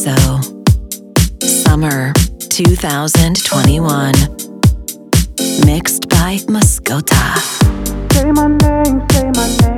So, Summer 2021. Mixed by Mascota. Say my name, say my name.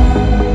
So we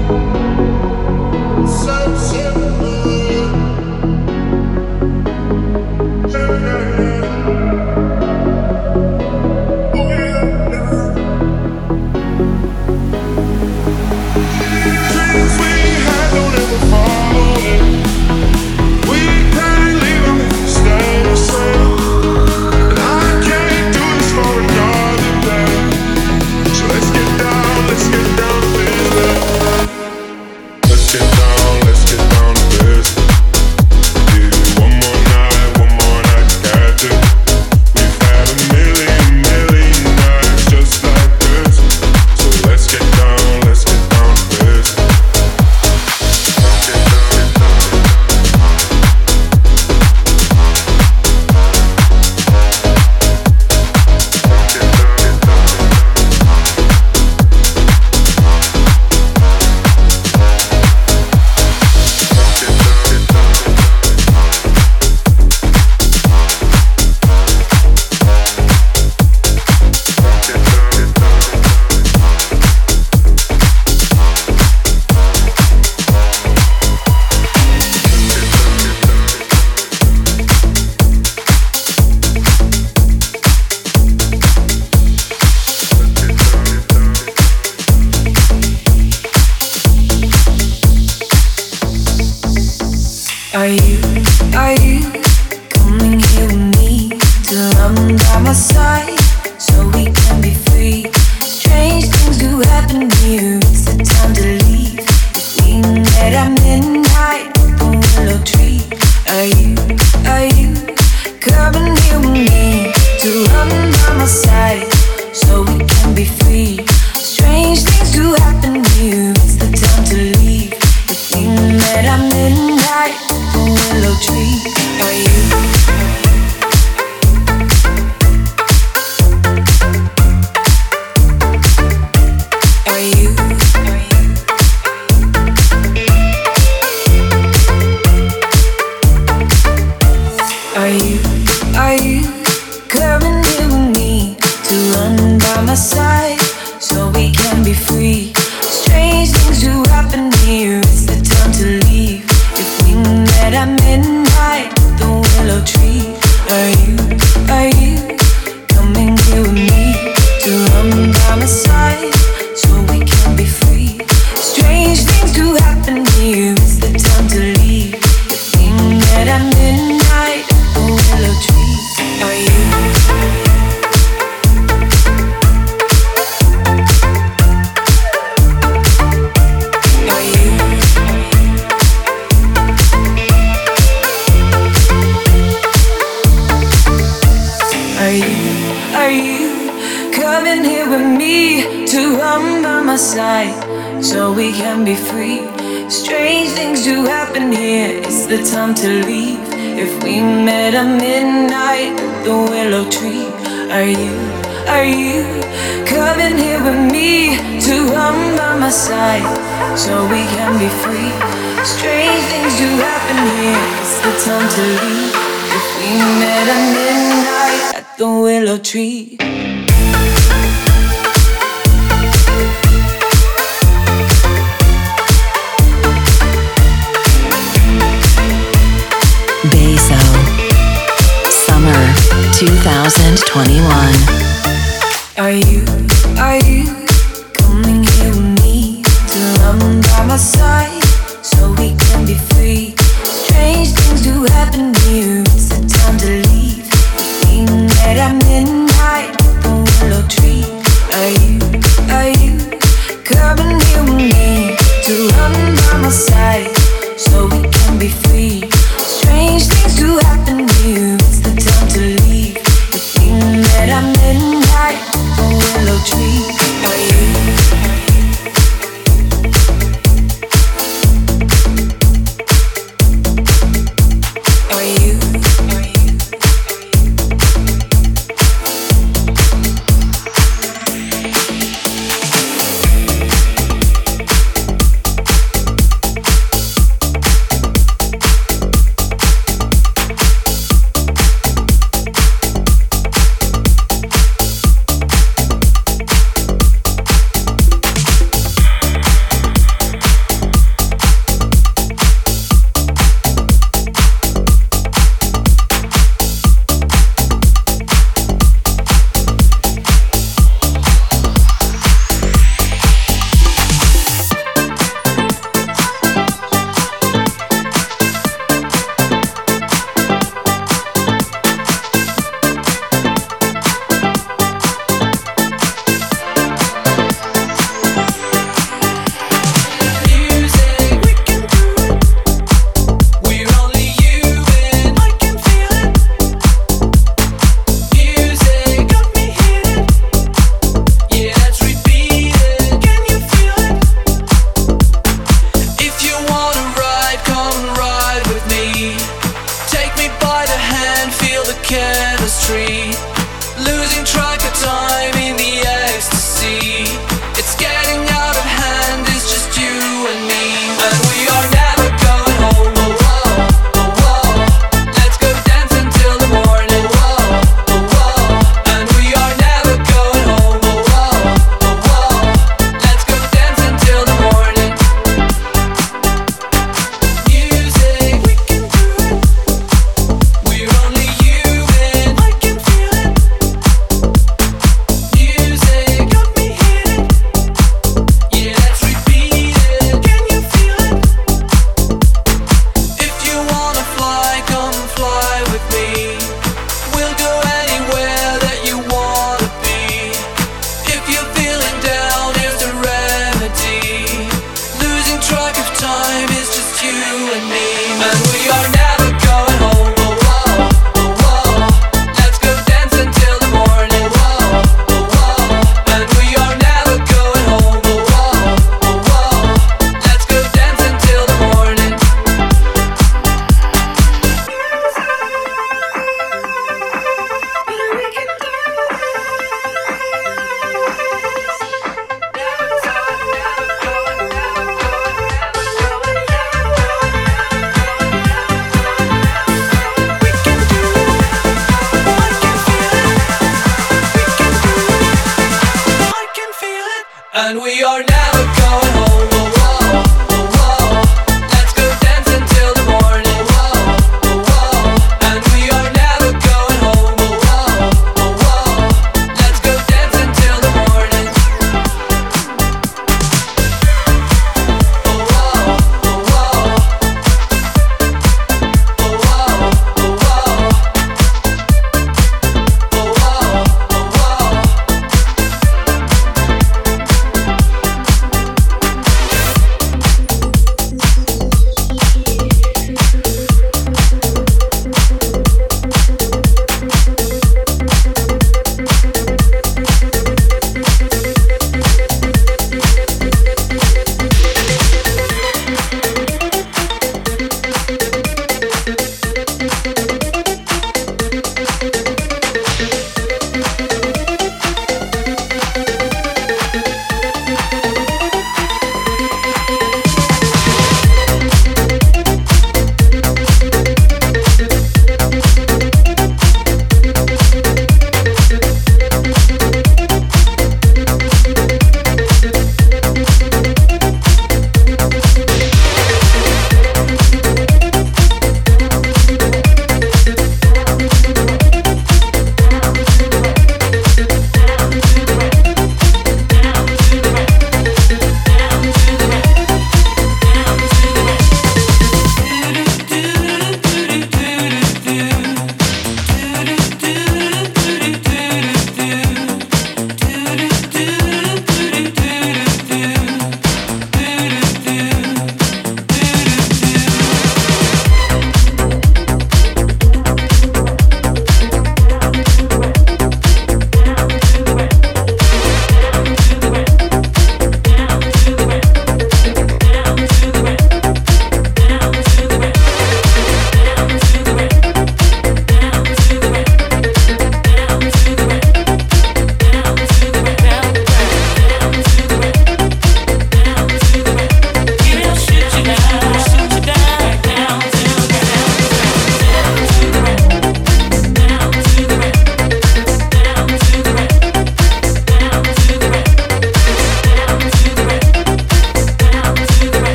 can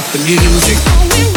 stop the music.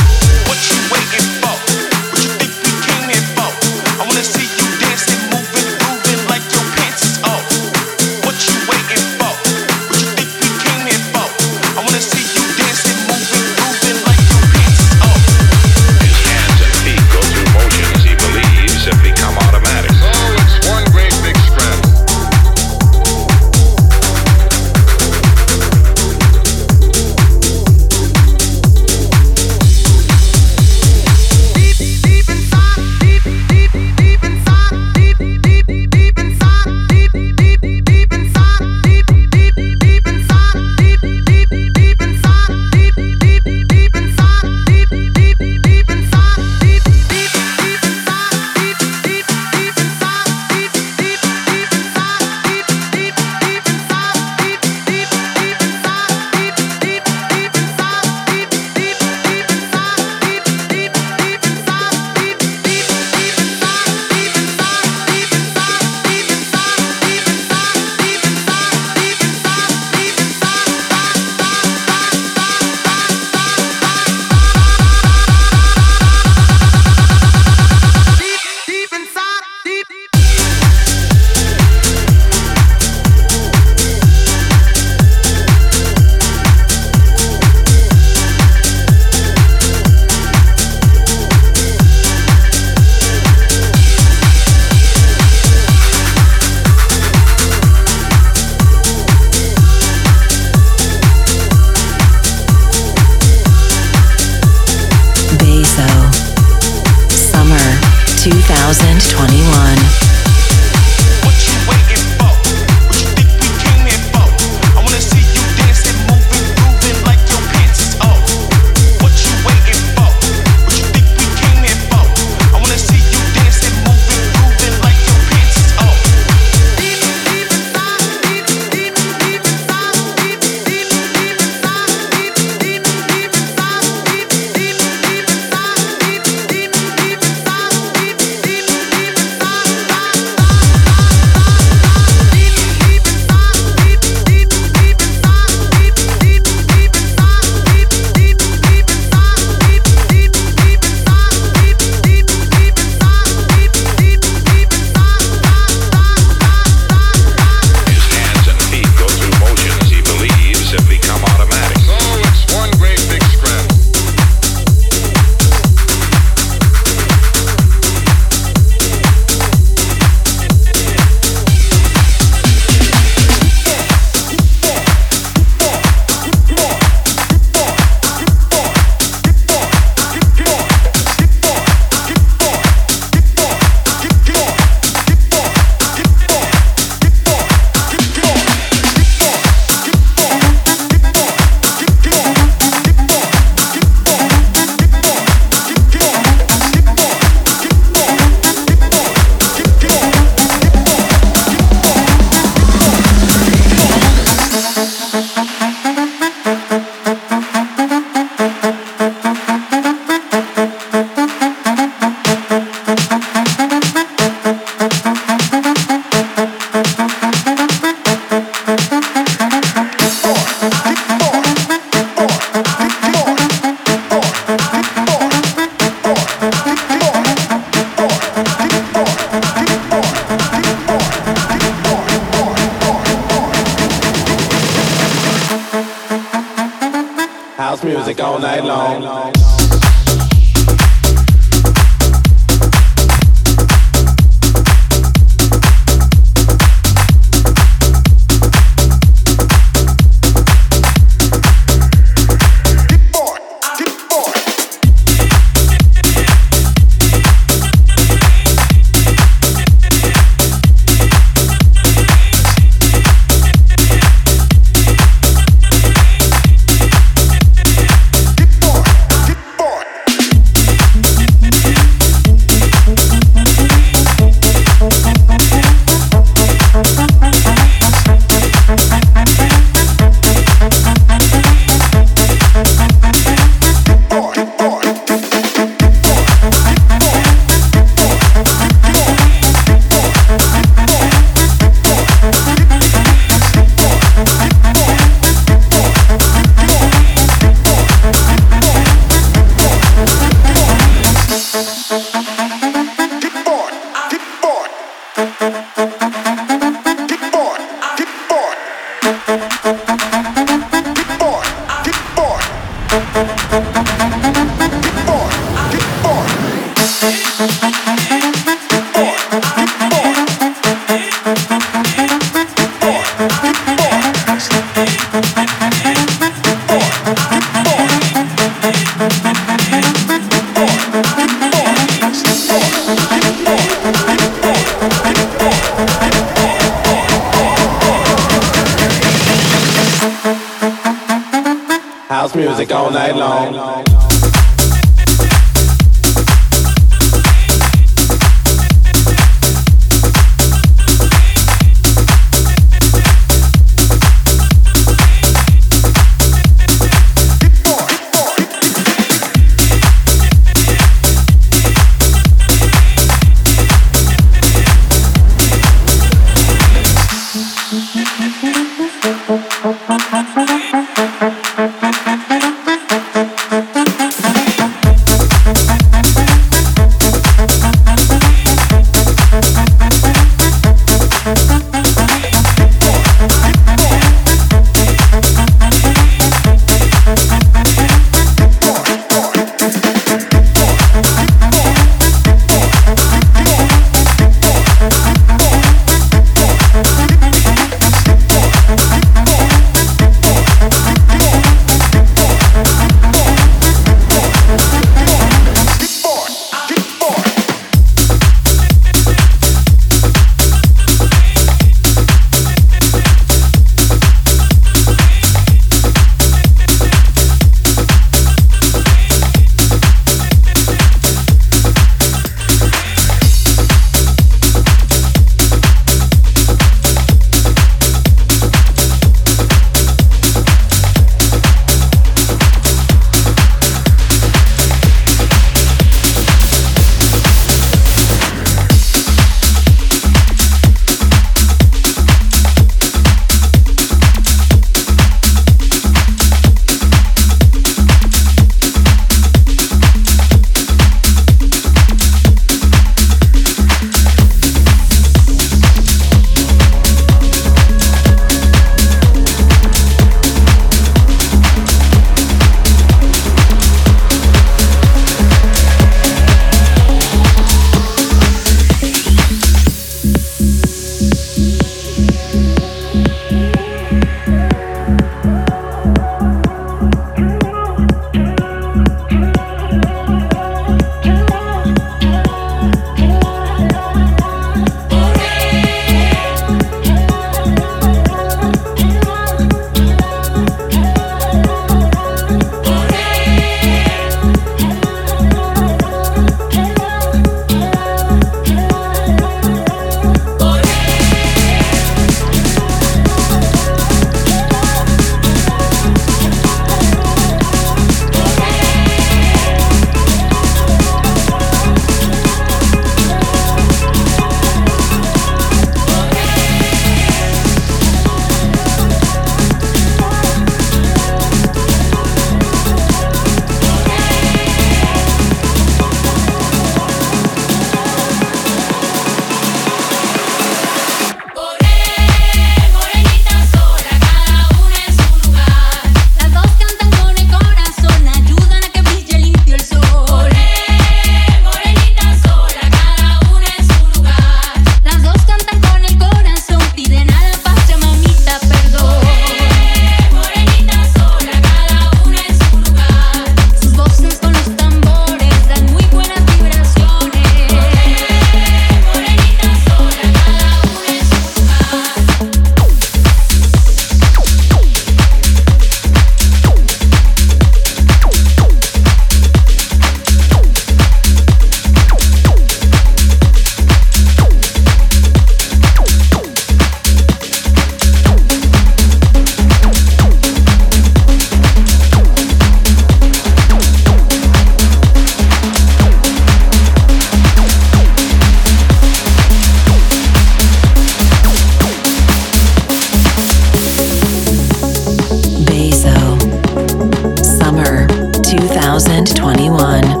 21.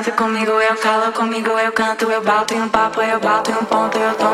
Levanta comigo, eu calo comigo, eu canto, eu bato em um papo, eu bato em um ponto, eu tomo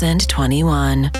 2021.